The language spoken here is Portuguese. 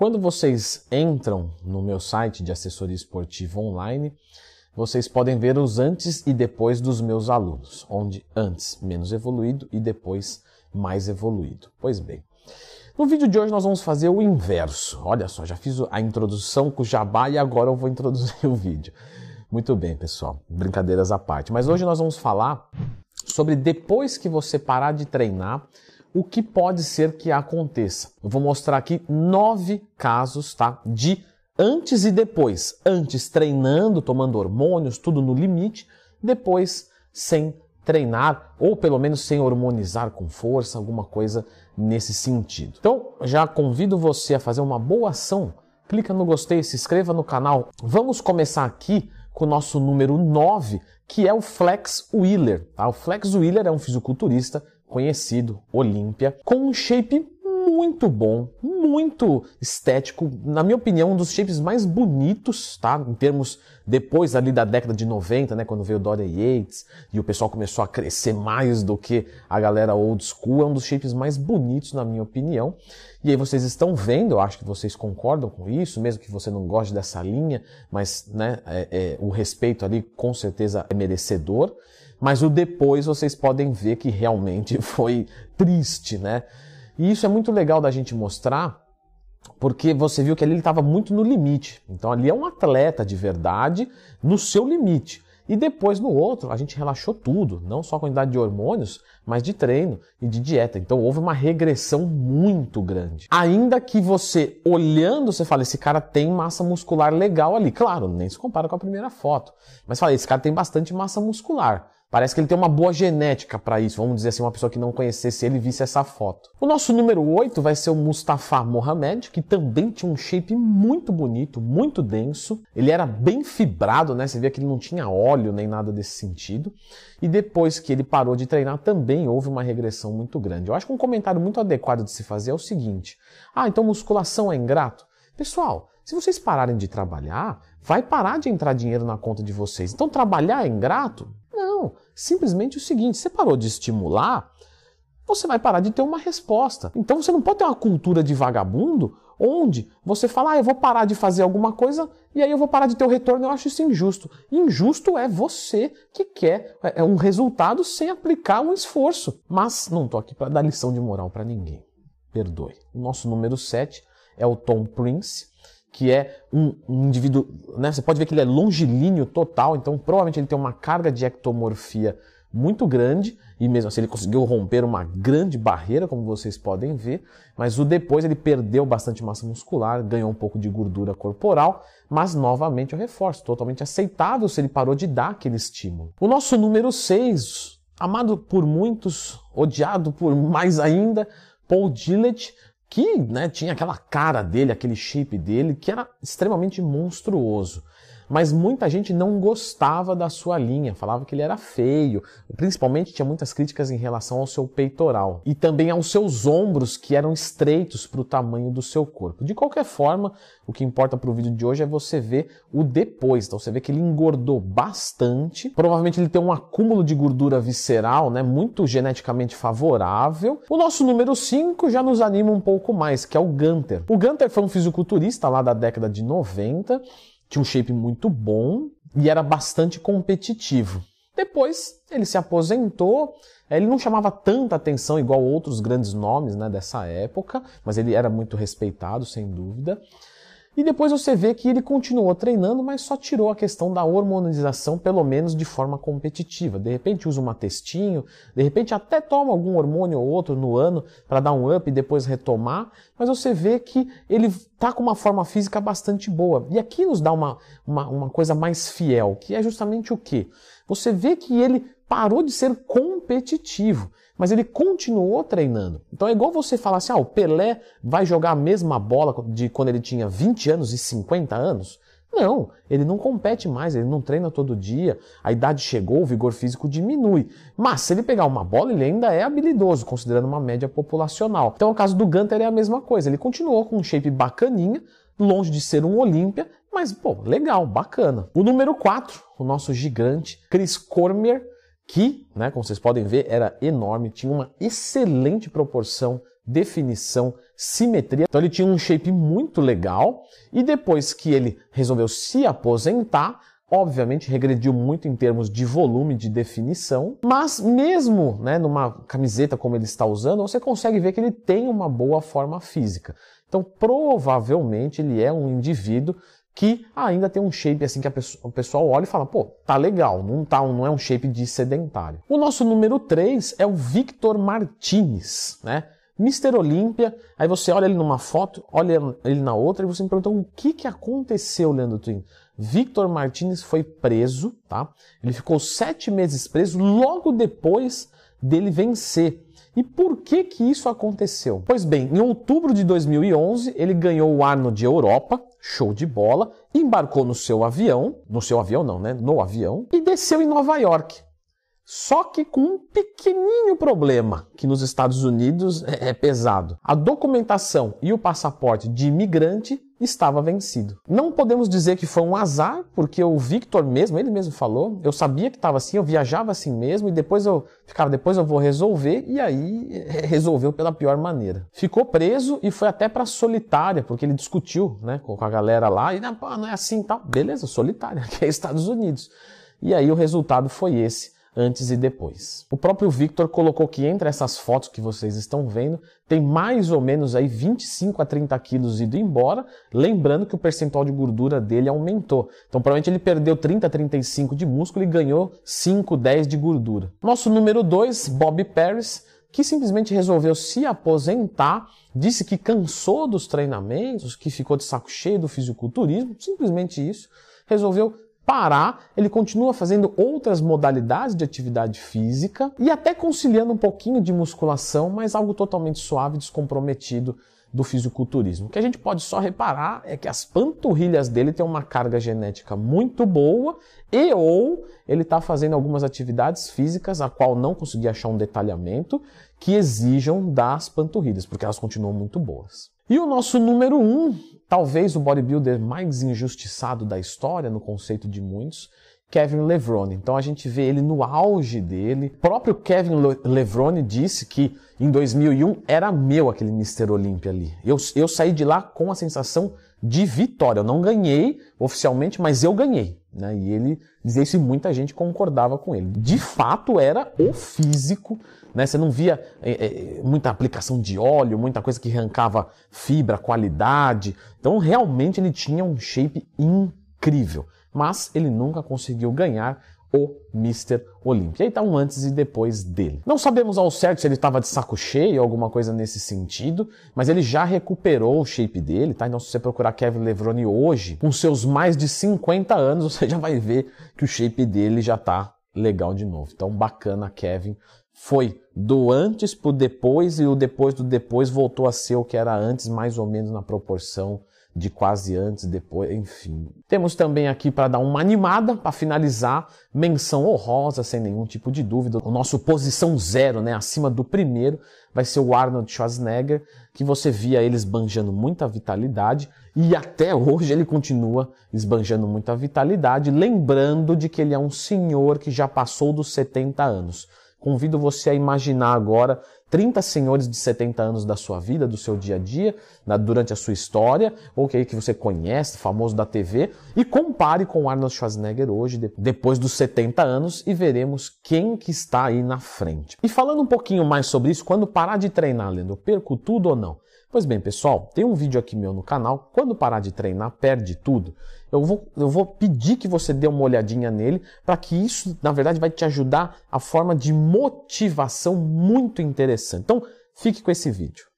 Quando vocês entram no meu site de assessoria esportiva online, vocês podem ver os antes e depois dos meus alunos, onde antes menos evoluído e depois mais evoluído. Pois bem, no vídeo de hoje nós vamos fazer o inverso. Olha só, já fiz a introdução com o jabá e agora eu vou introduzir o vídeo. Muito bem, pessoal, brincadeiras à parte. Mas hoje nós vamos falar sobre depois que você parar de treinar, o que pode ser que aconteça. Eu vou mostrar aqui nove casos, tá? De antes e depois. Antes treinando, tomando hormônios, tudo no limite. Depois sem treinar, ou pelo menos sem hormonizar com força, alguma coisa nesse sentido. Então, já convido você a fazer uma boa ação. Clica no gostei, se inscreva no canal. Vamos começar aqui com o nosso número 9, que é o Flex Wheeler. Tá? O Flex Wheeler é um fisiculturista conhecido, Olímpia, com um shape muito bom, muito estético, na minha opinião, um dos shapes mais bonitos, tá? Em termos depois ali da década de 90, né, quando veio Dorian Yates e o pessoal começou a crescer mais do que a galera old school, é um dos shapes mais bonitos na minha opinião. E aí vocês estão vendo, eu acho que vocês concordam com isso, mesmo que você não goste dessa linha, mas né, é, é, o respeito ali com certeza é merecedor. Mas o depois vocês podem ver que realmente foi triste, né? E isso é muito legal da gente mostrar, porque você viu que ali ele estava muito no limite. Então ali é um atleta de verdade no seu limite. E depois no outro, a gente relaxou tudo, não só a quantidade de hormônios, mas de treino e de dieta. Então houve uma regressão muito grande. Ainda que você, olhando, você fala, esse cara tem massa muscular legal ali. Claro, nem se compara com a primeira foto. Mas fala, esse cara tem bastante massa muscular. Parece que ele tem uma boa genética para isso, vamos dizer assim, uma pessoa que não conhecesse ele visse essa foto. O nosso número 8 vai ser o Mustafa Mohamed, que também tinha um shape muito bonito, muito denso. Ele era bem fibrado, né? Você via que ele não tinha óleo nem nada desse sentido. E depois que ele parou de treinar, também houve uma regressão muito grande. Eu acho que um comentário muito adequado de se fazer é o seguinte: ah, então musculação é ingrato? Pessoal, se vocês pararem de trabalhar, vai parar de entrar dinheiro na conta de vocês. Então trabalhar é ingrato? Não, simplesmente o seguinte: você parou de estimular, você vai parar de ter uma resposta. Então você não pode ter uma cultura de vagabundo onde você fala, ah, eu vou parar de fazer alguma coisa e aí eu vou parar de ter o retorno. Eu acho isso injusto. Injusto é você que quer é, é um resultado sem aplicar um esforço. Mas não estou aqui para dar lição de moral para ninguém. Perdoe. O nosso número 7 é o Tom Prince que é um, um indivíduo, né, você pode ver que ele é longilíneo total, então provavelmente ele tem uma carga de ectomorfia muito grande, e mesmo assim ele conseguiu romper uma grande barreira, como vocês podem ver, mas o depois ele perdeu bastante massa muscular, ganhou um pouco de gordura corporal, mas novamente eu reforço, totalmente aceitável se ele parou de dar aquele estímulo. O nosso número 6, amado por muitos, odiado por mais ainda, Paul Gillett, que né, tinha aquela cara dele, aquele shape dele, que era extremamente monstruoso mas muita gente não gostava da sua linha, falava que ele era feio, principalmente tinha muitas críticas em relação ao seu peitoral e também aos seus ombros que eram estreitos para o tamanho do seu corpo. De qualquer forma, o que importa para o vídeo de hoje é você ver o depois. Então você vê que ele engordou bastante, provavelmente ele tem um acúmulo de gordura visceral, né, muito geneticamente favorável. O nosso número 5 já nos anima um pouco mais, que é o Gunter. O Gunter foi um fisiculturista lá da década de 90 tinha um shape muito bom e era bastante competitivo. Depois ele se aposentou, ele não chamava tanta atenção igual outros grandes nomes né, dessa época, mas ele era muito respeitado, sem dúvida. E depois você vê que ele continuou treinando, mas só tirou a questão da hormonização, pelo menos de forma competitiva. De repente usa um testinho, de repente até toma algum hormônio ou outro no ano para dar um up e depois retomar, mas você vê que ele está com uma forma física bastante boa. E aqui nos dá uma, uma, uma coisa mais fiel, que é justamente o que? Você vê que ele parou de ser competitivo, mas ele continuou treinando. Então é igual você falar assim: ah, o Pelé vai jogar a mesma bola de quando ele tinha 20 anos e 50 anos? Não, ele não compete mais, ele não treina todo dia, a idade chegou, o vigor físico diminui. Mas se ele pegar uma bola, ele ainda é habilidoso, considerando uma média populacional. Então o caso do Gunter é a mesma coisa, ele continuou com um shape bacaninha, longe de ser um Olímpia, mas pô, legal, bacana. O número 4, o nosso gigante, Chris Cormier, que, né, como vocês podem ver, era enorme, tinha uma excelente proporção, definição, simetria. Então ele tinha um shape muito legal e depois que ele resolveu se aposentar, obviamente regrediu muito em termos de volume de definição, mas mesmo né, numa camiseta como ele está usando, você consegue ver que ele tem uma boa forma física. Então provavelmente ele é um indivíduo que ainda tem um shape assim que pessoa, o pessoal olha e fala, pô, tá legal, não, tá, não é um shape de sedentário. O nosso número 3 é o Victor Martinez, né? Mr. Olímpia, aí você olha ele numa foto, olha ele na outra e você me pergunta o que, que aconteceu, Leandro Twin? Victor Martinez foi preso, tá? Ele ficou sete meses preso logo depois dele vencer. E por que que isso aconteceu? Pois bem, em outubro de 2011 ele ganhou o Arnold Europa, show de bola, embarcou no seu avião, no seu avião não, né? No avião e desceu em Nova York. Só que com um pequenininho problema, que nos Estados Unidos é, é pesado. A documentação e o passaporte de imigrante estava vencido. Não podemos dizer que foi um azar, porque o Victor mesmo, ele mesmo falou, eu sabia que estava assim, eu viajava assim mesmo e depois eu ficava, depois eu vou resolver e aí resolveu pela pior maneira. Ficou preso e foi até para solitária, porque ele discutiu, né, com a galera lá e não, não é assim, tal. Beleza, solitária, que é Estados Unidos. E aí o resultado foi esse antes e depois. O próprio Victor colocou que entre essas fotos que vocês estão vendo, tem mais ou menos aí 25 a 30 quilos ido embora, lembrando que o percentual de gordura dele aumentou. Então provavelmente ele perdeu 30, 35 de músculo e ganhou 5, 10 de gordura. Nosso número 2, Bob Paris, que simplesmente resolveu se aposentar, disse que cansou dos treinamentos, que ficou de saco cheio do fisiculturismo, simplesmente isso, resolveu parar, ele continua fazendo outras modalidades de atividade física e até conciliando um pouquinho de musculação, mas algo totalmente suave, descomprometido do fisiculturismo. O que a gente pode só reparar é que as panturrilhas dele têm uma carga genética muito boa e ou ele está fazendo algumas atividades físicas a qual não consegui achar um detalhamento que exijam das panturrilhas, porque elas continuam muito boas. E o nosso número um, talvez o bodybuilder mais injustiçado da história, no conceito de muitos, Kevin Levrone. Então a gente vê ele no auge dele. O próprio Kevin Levrone disse que em 2001 era meu aquele Mr. Olympia ali. Eu, eu saí de lá com a sensação de vitória. Eu não ganhei oficialmente, mas eu ganhei. Né? E ele dizia isso e muita gente concordava com ele. De fato era o físico né? Você não via é, é, muita aplicação de óleo, muita coisa que arrancava fibra, qualidade. Então realmente ele tinha um shape incrível, mas ele nunca conseguiu ganhar o Mr. Olympia. E aí está um antes e depois dele. Não sabemos ao certo se ele estava de saco cheio ou alguma coisa nesse sentido, mas ele já recuperou o shape dele, tá? Então se você procurar Kevin Levrone hoje, com seus mais de 50 anos, você já vai ver que o shape dele já está legal de novo. Então bacana, Kevin foi do antes para o depois e o depois do depois voltou a ser o que era antes, mais ou menos na proporção de quase antes, depois, enfim. Temos também aqui para dar uma animada, para finalizar, menção honrosa, sem nenhum tipo de dúvida. O nosso posição zero, né, acima do primeiro, vai ser o Arnold Schwarzenegger, que você via ele esbanjando muita vitalidade e até hoje ele continua esbanjando muita vitalidade, lembrando de que ele é um senhor que já passou dos 70 anos. Convido você a imaginar agora 30 senhores de 70 anos da sua vida, do seu dia a dia, na, durante a sua história, ou que, que você conhece, famoso da TV, e compare com Arnold Schwarzenegger hoje, de, depois dos 70 anos, e veremos quem que está aí na frente. E falando um pouquinho mais sobre isso, quando parar de treinar, Lendo, eu perco tudo ou não? Pois bem, pessoal, tem um vídeo aqui meu no canal. Quando parar de treinar, perde tudo. Eu vou, eu vou pedir que você dê uma olhadinha nele para que isso, na verdade, vai te ajudar a forma de motivação muito interessante. Então, fique com esse vídeo.